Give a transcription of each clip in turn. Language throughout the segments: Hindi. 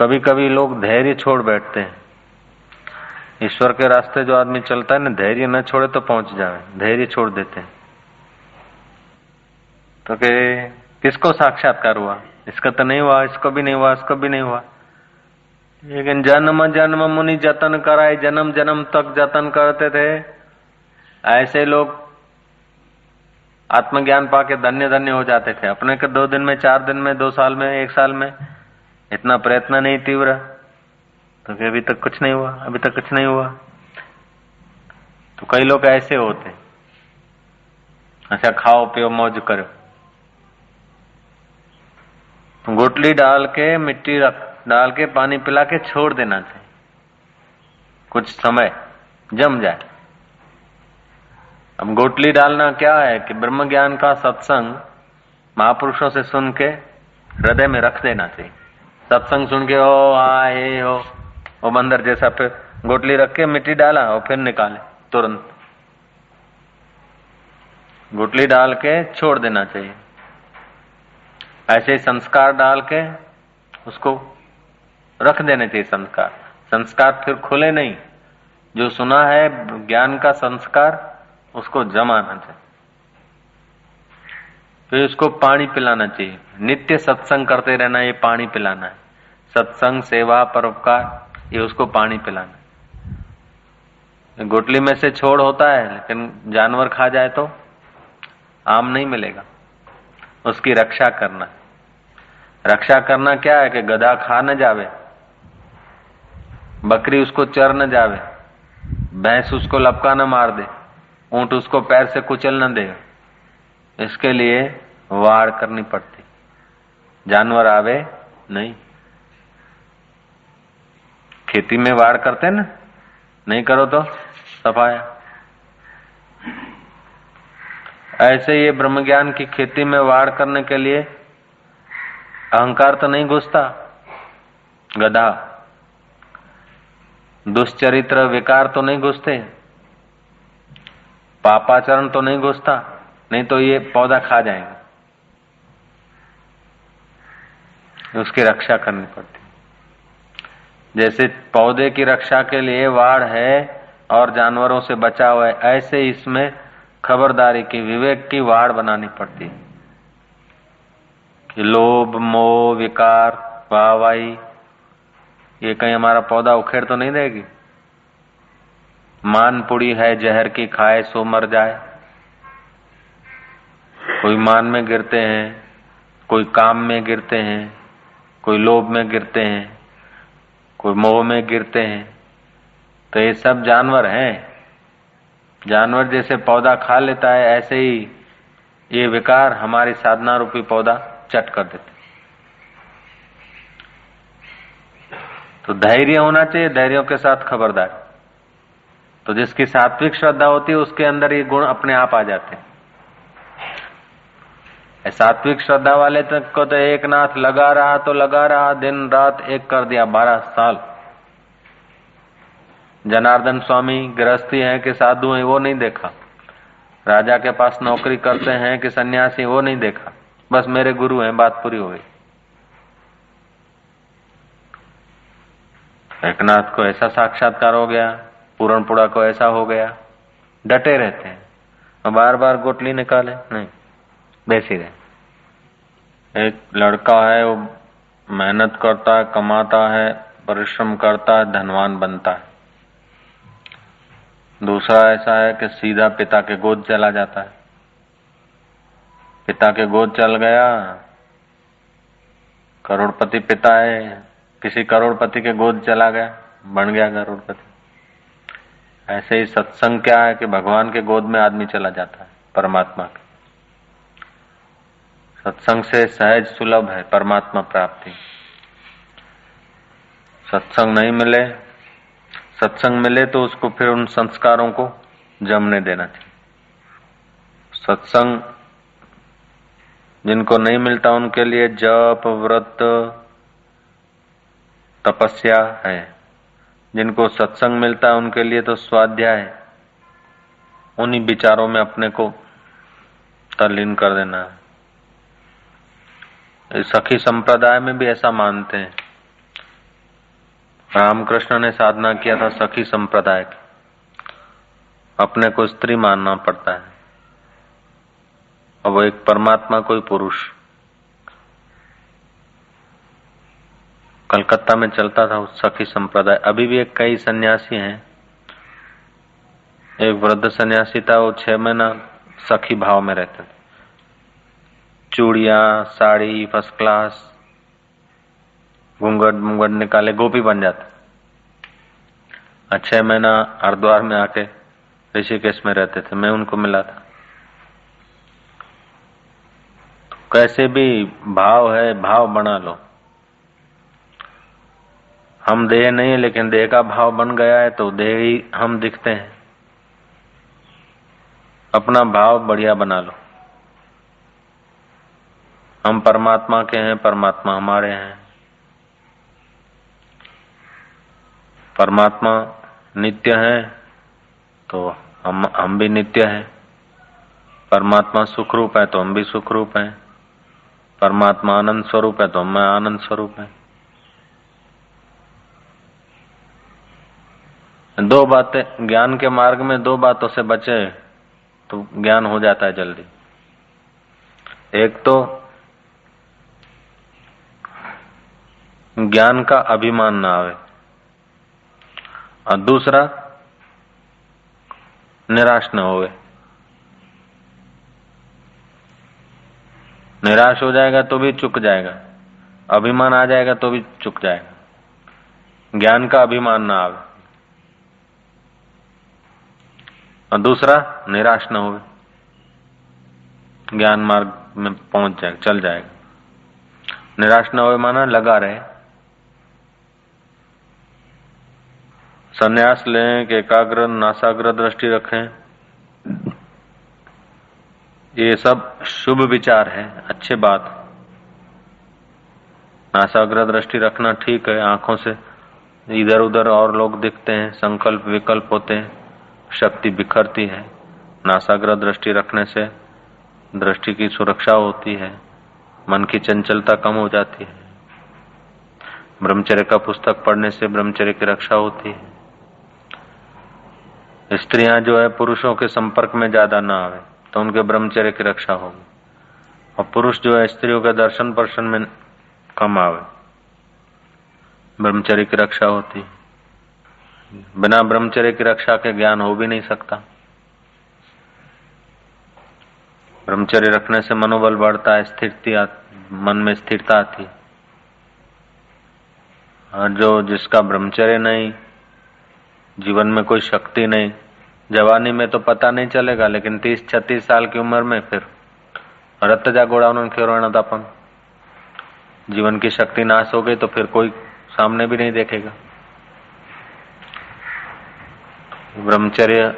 कभी कभी लोग धैर्य छोड़ बैठते हैं। ईश्वर के रास्ते जो आदमी चलता है ना, धैर्य न छोड़े तो पहुँच जाए, धैर्य छोड़ देते हैं। तो के किसको साक्षात्कार हुआ? इसका तो नहीं हुआ, इसको भी नहीं हुआ, इसको भी नहीं हुआ। लेकिन जन्म जन्म मुनि जतन कराए, जन्म जन्म तक जतन करते थे। ऐसे लोग आत्मज्ञान पाके धन्य धन्य हो जाते थे। अपने के दो दिन में, चार दिन में, दो साल में, एक साल में इतना प्रयत्न नहीं तीव्र। तो अभी तक कुछ नहीं हुआ, अभी तक कुछ नहीं हुआ। तो कई लोग ऐसे होते अच्छा खाओ, पियो, मौज करो। तो गुटली डाल के मिट्टी रख, डाल के पानी पिला के छोड़ देना चाहिए। कुछ समय, जम जाए। अब गोटली डालना क्या है कि ब्रह्म ज्ञान का सत्संग महापुरुषों से सुन के हृदय में रख देना चाहिए। सत्संग सुन के, ओ आए हो वो बंदर जैसा फिर गोटली रख के मिट्टी डाला और फिर निकाले, तुरंत। गुटली डाल के छोड़ देना चाहिए। ऐसे संस्कार डाल के उसको रख देने चाहिए संस्कार। संस्कार फिर खुले नहीं। जो सुना है, ज्ञान का संस्कार, उसको जमाना चाहिए। फिर उसको पानी पिलाना चाहिए। नित्य सत्संग करते रहना, ये पानी पिलाना है। सत्संग, सेवा, परोपकार, ये उसको पानी पिलाना। गुटली में से छोड़ होता है, लेकिन जानवर खा जाए तो आम नहीं मिलेगा। उसकी रक्षा करना। रक्षा करना क्या है कि गधा खा न जावे, बकरी उसको चर न जावे, भैंस उसको लपका न मार दे, ऊँट उसको पैर से कुचल न दे। इसके लिए वार करनी पड़ती। जानवर आवे नहीं। खेती में वाड़ करते ना? नहीं करो तो सफाया। ऐसे ये ब्रह्म ज्ञान की खेती में वाड़ करने के लिए अहंकार तो नहीं घुसता। गधा। दुष्चरित्र विकार तो नहीं घुसते। पापाचरण तो नहीं घुसता, नहीं तो ये पौधा खा जाएगा। उसकी रक्षा करनी पड़ती। जैसे पौधे की रक्षा के लिए वाड़ है और जानवरों से बचाव है, ऐसे इसमें खबरदारी की, विवेक की वाड़ बनानी पड़ती है। लोभ, मोह, विकार, वाहवाही, ये कहीं हमारा पौधा उखेड़ तो नहीं देगी। मान पुड़ी है, जहर की खाए, सो मर जाए। कोई मान में गिरते हैं, कोई काम में गिरते हैं, कोई लोभ में गिरते हैं कोई मोह में गिरते हैं। तो ये सब जानवर हैं। जानवर जैसे पौधा खा लेता है, ऐसे ही ये विकार हमारी साधना रूपी पौधा चट कर देते तो धैर्य होना चाहिए, धैर्यों के साथ खबरदार। तो जिसकी सात्विक श्रद्धा होती है, उसके अंदर ये गुण अपने आप आ जाते हैं। सात्विक श्रद्धा वाले तक को तो एक नाथ लगा रहा तो लगा रहा, दिन रात एक कर दिया बारह साल। जनार्दन स्वामी गृहस्थी है कि साधु है, वो नहीं देखा। राजा के पास नौकरी करते हैं कि सन्यासी, वो नहीं देखा। बस मेरे गुरु हैं, बात पूरी हो गई। एक नाथ को ऐसा साक्षात्कार हो गया पूरणपुड़ा को ऐसा हो गया। डटे रहते हैं। बार बार गोटली निकाले, नहीं बैसी रहे। एक लड़का है, वो मेहनत करता है, कमाता है, परिश्रम करता है, धनवान बनता है। दूसरा ऐसा है कि सीधा पिता के गोद चला जाता है। पिता के गोद चल गया, करोड़पति पिता है, किसी करोड़पति के गोद चला गया, बन गया करोड़पति। ऐसे ही सत्संग क्या है कि भगवान के गोद में आदमी चला जाता है, परमात्मा के। सत्संग से सहज सुलभ है परमात्मा प्राप्ति। सत्संग नहीं मिले, सत्संग मिले तो उसको फिर उन संस्कारों को जमने देना चाहिए। सत्संग जिनको नहीं मिलता उनके लिए जप, व्रत, तपस्या है। जिनको सत्संग मिलता है उनके लिए तो स्वाध्याय उन्हीं विचारों में अपने को तल्लीन कर देना है। सखी संप्रदाय में भी ऐसा मानते हैं। रामकृष्ण ने साधना किया था सखी संप्रदाय की। अपने को स्त्री मानना पड़ता है। और वो एक परमात्मा कोई पुरुष। कलकत्ता में चलता था उस सखी संप्रदाय। अभी भी एक कई सन्यासी हैं। एक वृद्ध सन्यासी था, वो छह महीना सखी भाव में रहते थे। चूड़िया, साड़ी फ़र्स्ट क्लास घूंघट मुंगट निकाले, गोपी बन जाते। छह महीना हरिद्वार में आके ऋषिकेश में रहते थे, मैं उनको मिला था। तो कैसे भी भाव है, भाव बना लो। हम देह नहीं है लेकिन देह का भाव बन गया है तो देह ही हम दिखते हैं। अपना भाव बढ़िया बना लो। हम परमात्मा के हैं, परमात्मा हमारे हैं। परमात्मा नित्य है तो हम हम भी नित्य हैं। परमात्मा सुख रूप है तो हम भी सुख रूप हैं। परमात्मा आनंद स्वरूप है तो हम आनंद स्वरूप है। दो बातें, ज्ञान के मार्ग में दो बातों से बचे तो ज्ञान हो जाता है जल्दी। एक तो ज्ञान का अभिमान ना आवे। और दूसरा, निराश न होवे। निराश हो जाएगा तो भी चुक जाएगा। अभिमान आ जाएगा तो भी चुक जाएगा। ज्ञान का अभिमान ना आवे। और दूसरा, निराश न होवे। ज्ञान मार्ग में पहुँच जाएगा चल जाएगा। निराश न होवे माना लगा रहे। संन्यास लें कि एकाग्र, नासाग्र दृष्टि रखें। ये सब शुभ विचार है, अच्छे बात। नासाग्र दृष्टि रखना ठीक है आँखों से। इधर उधर और लोग दिखते हैं, संकल्प विकल्प होते हैं, शक्ति बिखरती है। नासाग्र दृष्टि रखने से दृष्टि की सुरक्षा होती है, मन की चंचलता कम हो जाती है। ब्रह्मचर्य का पुस्तक पढ़ने से ब्रह्मचर्य की रक्षा होती है। स्त्रियाँ जो है पुरुषों के संपर्क में ज़्यादा ना आवे तो उनके ब्रह्मचर्य की रक्षा होगी। और पुरुष जो है स्त्रियों के दर्शन पर्शन में कम आवे। ब्रह्मचर्य की रक्षा होती। बिना ब्रह्मचर्य की रक्षा के ज्ञान हो भी नहीं सकता। ब्रह्मचर्य रखने से मनोबल बढ़ता है स्थिरती मन में स्थिरता आती। और जो जिसका ब्रह्मचर्य नहीं जीवन में कोई शक्ति नहीं। जवानी में तो पता नहीं चलेगा, लेकिन तीस, छत्तीस साल की उम्र में फिर रत जा गोड़ा उन्होंने खेरोना था अपन? जीवन की शक्ति नाश हो गई तो फिर कोई सामने भी नहीं देखेगा। ब्रह्मचर्य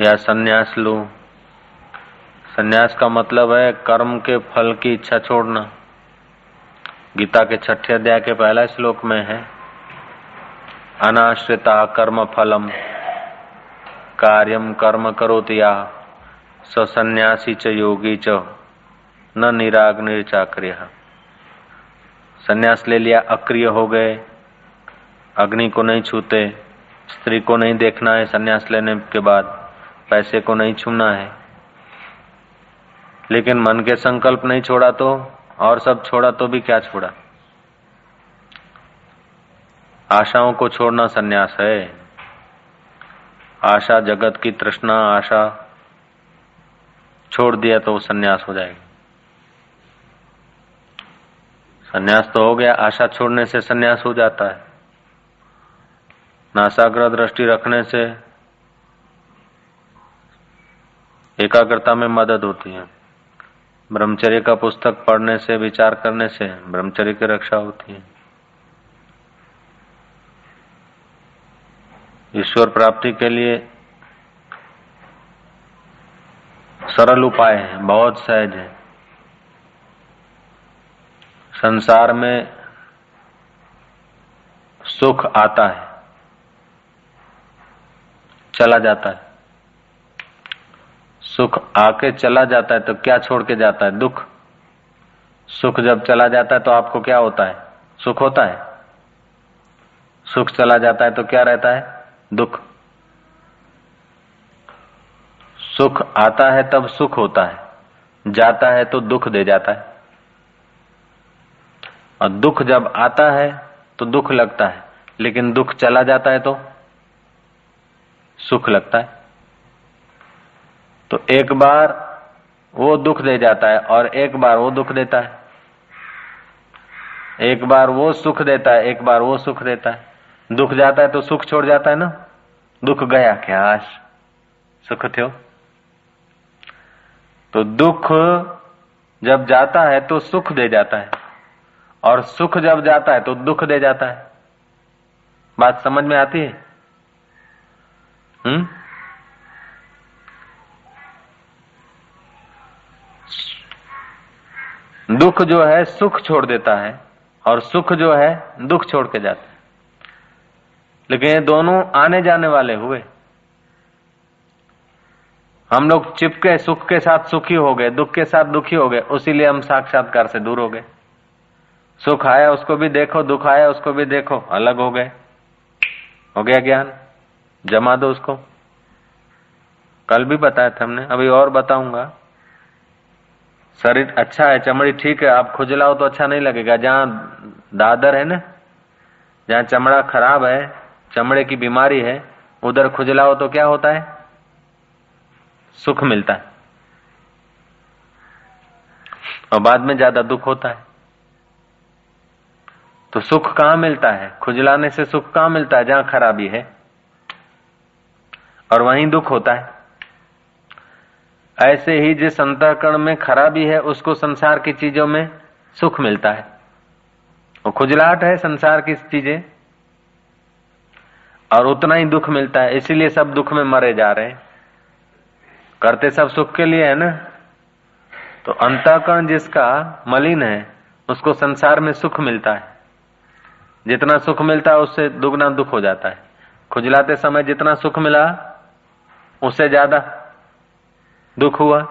या सन्यास लो। सन्यास का मतलब है कर्म के फल की इच्छा छोड़ना। गीता के छठे अध्याय के पहला श्लोक में है अनाश्रिता कर्म फलम कार्यम कर्म करोति या। सन्यासी च योगी च। न निराग्नि चाक्रिय। संन्यास ले लिया अक्रिय हो गए। अग्नि को नहीं छूते। स्त्री को नहीं देखना है संन्यास लेने के बाद। पैसे को नहीं छूना है। लेकिन मन के संकल्प नहीं छोड़ा तो और सब छोड़ा तो भी क्या छोड़ा? आशाओं को छोड़ना सन्यास है। आशा जगत की तृष्णा, आशा छोड़ दिया तो सन्यास हो जाएगा। सन्यास तो हो गया, आशा छोड़ने से सन्यास हो जाता है। नासाग्र दृष्टि रखने से एकाग्रता में मदद होती है। ब्रह्मचर्य का पुस्तक पढ़ने से, विचार करने से ब्रह्मचर्य की रक्षा होती है। ईश्वर प्राप्ति के लिए सरल उपाय है, बहुत सहज है। संसार में सुख आता है, चला जाता है। सुख आके चला जाता है तो क्या छोड़ के जाता है? दुख। सुख जब चला जाता है तो आपको क्या होता है? सुख होता है। सुख चला जाता है तो क्या रहता है? दुख। सुख आता है तब सुख होता है। जाता है तो दुख दे जाता है। और दुख जब आता है तो दुख लगता है, लेकिन दुख चला जाता है तो सुख लगता है। तो एक बार वो दुख दे जाता है और एक बार वो दुख देता है। एक बार वो सुख देता है, एक बार वो सुख देता है। दुख जाता है तो सुख छोड़ जाता है ना? दुख गया क्या आज? सुख थो तो दुख जब जाता है तो सुख दे जाता है। और सुख जब जाता है तो दुख दे जाता है। बात समझ में आती है? हम्म? दुख जो है सुख छोड़ देता है, और सुख जो है दुख छोड़ के जाता है। लेकिन ये दोनों आने जाने वाले हुए। हम लोग चिपके, सुख के साथ सुखी हो गए, दुख के साथ दुखी हो गए उसीलिए हम साक्षात्कार से दूर हो गए। सुख आया, उसको भी देखो, दुख आया, उसको भी देखो, अलग हो गए। हो गया ज्ञान? जमा दो उसको। कल भी बताया था हमने, अभी और बताऊँगा। शरीर अच्छा है, चमड़ी ठीक है, आप खुजलाओ तो अच्छा नहीं लगेगा। जहाँ दादर है ना, जहाँ चमड़ा खराब है चमड़े की बीमारी है, उधर खुजलाओ तो क्या होता है? सुख मिलता है। और बाद में ज़्यादा दुख होता है। तो सुख कहाँ मिलता है? खुजलाने से सुख कहाँ मिलता है, जहाँ खराबी है? और वहीं दुख होता है। ऐसे ही जिस अंतकरण में खराबी है, उसको संसार की चीज़ों में सुख मिलता है। वो खुजलाहट है संसार की चीज़ें। और उतना ही दुख मिलता है, इसीलिए सब दुख में मरे जा रहे हैं। करते सब सुख के लिए है ना? तो अंतकरण जिसका मलिन है, उसको संसार में सुख मिलता है। जितना सुख मिलता है, उससे दुगना दुख हो जाता है। खुजलाते समय जितना सुख मिला, उससे ज़्यादा दुख हुआ।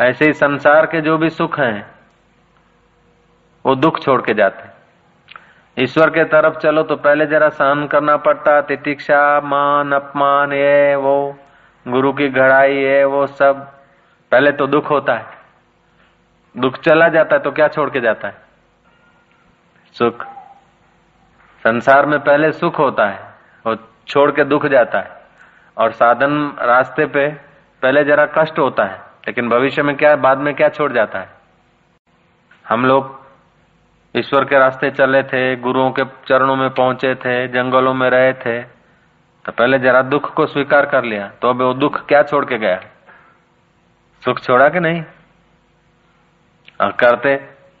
ऐसे ही संसार के जो भी सुख हैं, वो दुख छोड़ के जाते ईश्वर के तरफ़ चलो तो पहले जरा सहन करना पड़ता। तितिक्षा, मान, अपमान, ये, वो, गुरु की घड़ाई है वो सब। पहले तो दुख होता है। दुख चला जाता है तो क्या छोड़ के जाता है? सुख। संसार में पहले सुख होता है और छोड़ के दुख जाता है। और साधन रास्ते पे पहले जरा कष्ट होता है, लेकिन भविष्य में क्या, बाद में क्या छोड़ जाता है? हम लोग ईश्वर के रास्ते चले थे, गुरुओं के चरणों में पहुँचे थे, जंगलों में रहे थे। तो पहले जरा दुख को स्वीकार कर लिया तो अब वो दुख क्या छोड़ के गया? सुख छोड़ा कि नहीं? और करते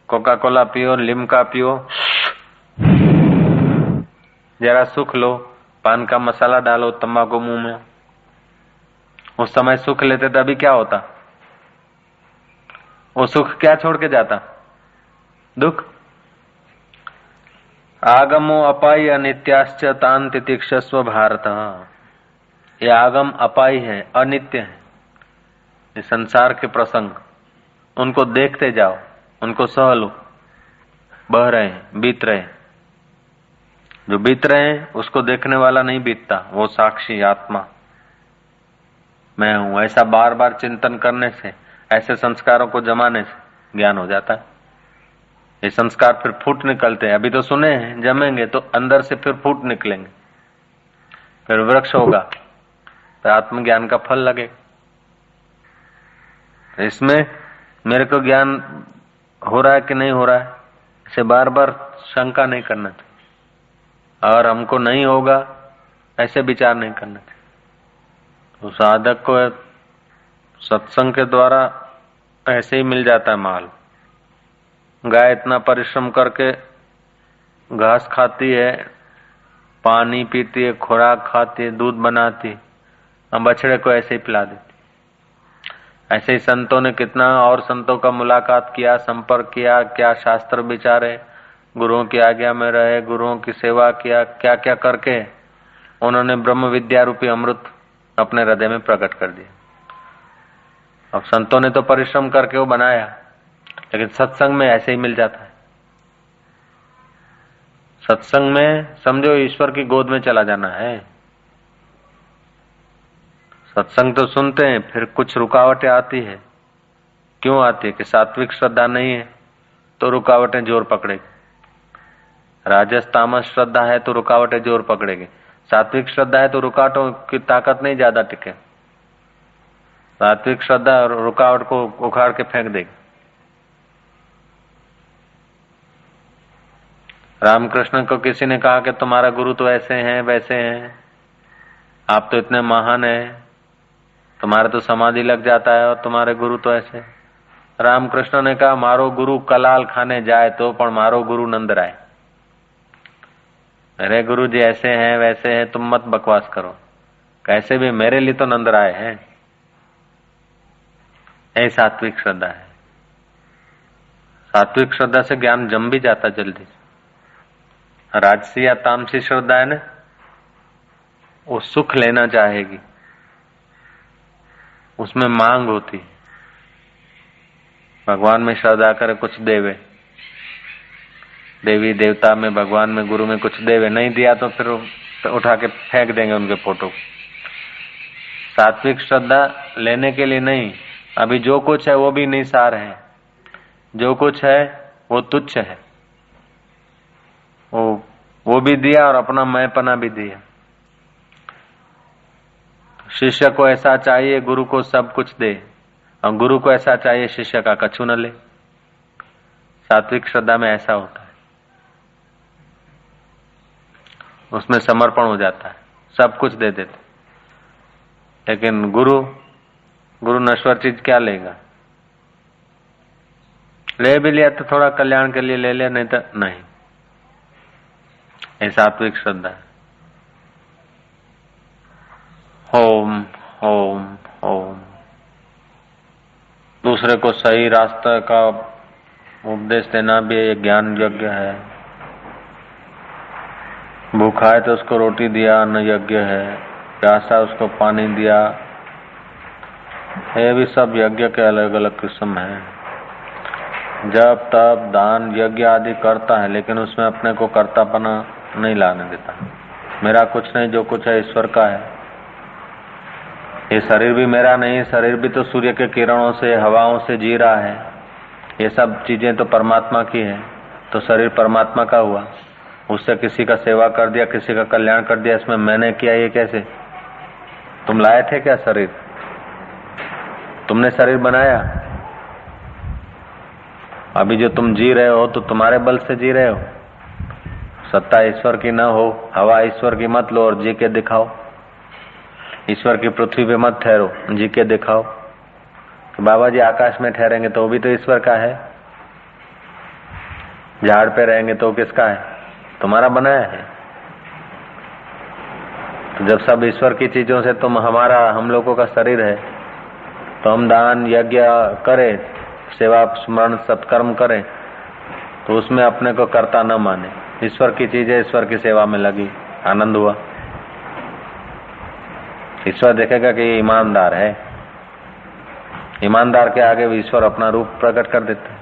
कोका कोला पियो, लिमका पियो। जरा सुख लो, पान का मसाला डालो तम्बाकू मुँह में। उस समय सुख लेते तभी क्या होता? वो सुख क्या छोड़ के जाता? दुख? आगमो अपाई अनित्याश्च तान तितिक्षस्व भारत। ये आगम अपाई है, अनित्य है। ये संसार के प्रसंग। उनको देखते जाओ, उनको सह लो। बह रहे हैं, बीत रहे जो बीत रहे हैं, उसको देखने वाला नहीं बीतता, वो साक्षी आत्मा। मैं हूँ, ऐसा बार बार चिंतन करने से, ऐसे संस्कारों को जमाने से ज्ञान हो जाता है। ये संस्कार फिर फूट निकलते हैं। अभी तो सुने हैं, जमेंगे तो अंदर से फिर फूट निकलेंगे। फिर वृक्ष होगा तो आत्मज्ञान का फल लगे। तो इसमें मेरे को ज्ञान हो रहा है कि नहीं हो रहा है, इसे बार बार शंका नहीं करना चाहिए। और हमको नहीं होगा, ऐसे विचार नहीं करना चाहिए। तो साधक को सत्संग के द्वारा ऐसे ही मिल जाता है माल। गाय इतना परिश्रम करके घास खाती है, पानी पीती है, खुराक खाती है, दूध बनाती, हम बछड़े को ऐसे ही पिला देती। ऐसे ही संतों ने कितना और संतों का मुलाकात किया, संपर्क किया, क्या शास्त्र विचारे, गुरुओं की आज्ञा में रहे, गुरुओं की सेवा किया क्या क्या करके उन्होंने ब्रह्म विद्या रूपी अमृत अपने हृदय में प्रकट कर दिया। अब संतों ने तो परिश्रम करके वो बनाया। लेकिन सत्संग में ऐसे ही मिल जाता है। सत्संग में समझो ईश्वर की गोद में चला जाना है। सत्संग तो सुनते हैं, फिर कुछ रुकावटें आती है। क्यों आती है? कि सात्विक श्रद्धा नहीं है तो रुकावटें ज़ोर पकड़ेगी। राजस तामस श्रद्धा है तो रुकावटें ज़ोर पकड़ेगी। सात्विक श्रद्धा है तो रुकावटों की ताकत नहीं ज़्यादा टिके। सात्विक श्रद्धा रुकावट को उखाड़ के फेंक देगी। रामकृष्ण को किसी ने कहा कि तुम्हारा गुरु तो ऐसे हैं, वैसे हैं। आप तो इतने महान हैं। तुम्हारे तो समाधि लग जाता है और तुम्हारे गुरु तो ऐसे रामकृष्ण ने कहा, मारो गुरु कलाल खाने जाए तो पर मारो गुरु नंद राय। अरे गुरु जी ऐसे हैं, वैसे हैं, तुम मत बकवास करो। कैसे भी मेरे लिए तो नंद राय है। ऐसी सात्विक श्रद्धा है। सात्विक श्रद्धा से ज्ञान जम भी जाता जल्दी। राजसी या तामसी श्रद्धा है ना? वो सुख लेना चाहेगी। उसमें मांग होती। भगवान में श्रद्धा करे, कुछ देवे। देवी देवता में, भगवान में, गुरु में कुछ देवे। नहीं दिया तो फिर उठा के फेंक देंगे उनके फ़ोटो। सात्विक श्रद्धा लेने के लिए नहीं। अभी जो कुछ है, वो भी निसार है। जो कुछ है, वो तुच्छ है। वो वो भी दिया और अपना मैंपना भी दिया। शिष्य को ऐसा चाहिए, गुरु को सब कुछ दे। और गुरु को ऐसा चाहिए, शिष्य का कछु न ले। सात्विक श्रद्धा में ऐसा होता है। उसमें समर्पण हो जाता है। सब कुछ दे देते। लेकिन गुरु गुरु नश्वर चीज़ क्या लेगा? ले भी लिया तो थोड़ा कल्याण के लिए ले लिया, नहीं तो नहीं। ये सात्विक श्रद्धा है। ओम ओम ओम दूसरे को सही रास्ता का उपदेश देना भी एक ज्ञान यज्ञ है। भूखा है तो उसको रोटी दिया, अन्न यज्ञ है। प्यासा उसको पानी दिया। ये भी सब यज्ञ के अलग अलग किस्म है। जब तब दान, यज्ञ आदि करता है, लेकिन उसमें अपने को कर्तापना नहीं लाने देता। मेरा कुछ नहीं, जो कुछ है ईश्वर का है। ये शरीर भी मेरा नहीं, शरीर भी तो सूर्य के किरणों से, हवाओं से जी रहा है। ये सब चीज़ें तो परमात्मा की है तो शरीर परमात्मा का हुआ। उससे किसी का सेवा कर दिया, किसी का कल्याण कर दिया, इसमें मैंने किया, ये कैसे? तुम लाए थे क्या शरीर? तुमने शरीर बनाया? अभी जो तुम जी रहे हो तो तुम्हारे बल से जी रहे हो? सत्ता ईश्वर की न हो, हवा ईश्वर की मत लो और जी के दिखाओ। ईश्वर की पृथ्वी पे मत ठहरो जी के दिखाओ। कि बाबा जी आकाश में ठहरेंगे तो भी तो ईश्वर का है। झाड़ पे रहेंगे तो किसका है? तुम्हारा बनाया है। तो जब सब ईश्वर की चीज़ों से तुम, हमारा, हम लोगों का शरीर है तो हम दान, यज्ञ करें, सेवा, स्मरण, सत्कर्म करें तो उसमें अपने को कर्ता न माने। ईश्वर की चीज़ें ईश्वर की सेवा में लगी। आनंद हुआ। ईश्वर देखेगा कि ये ईमानदार है। ईमानदार के आगे ईश्वर अपना रूप प्रकट कर देता है।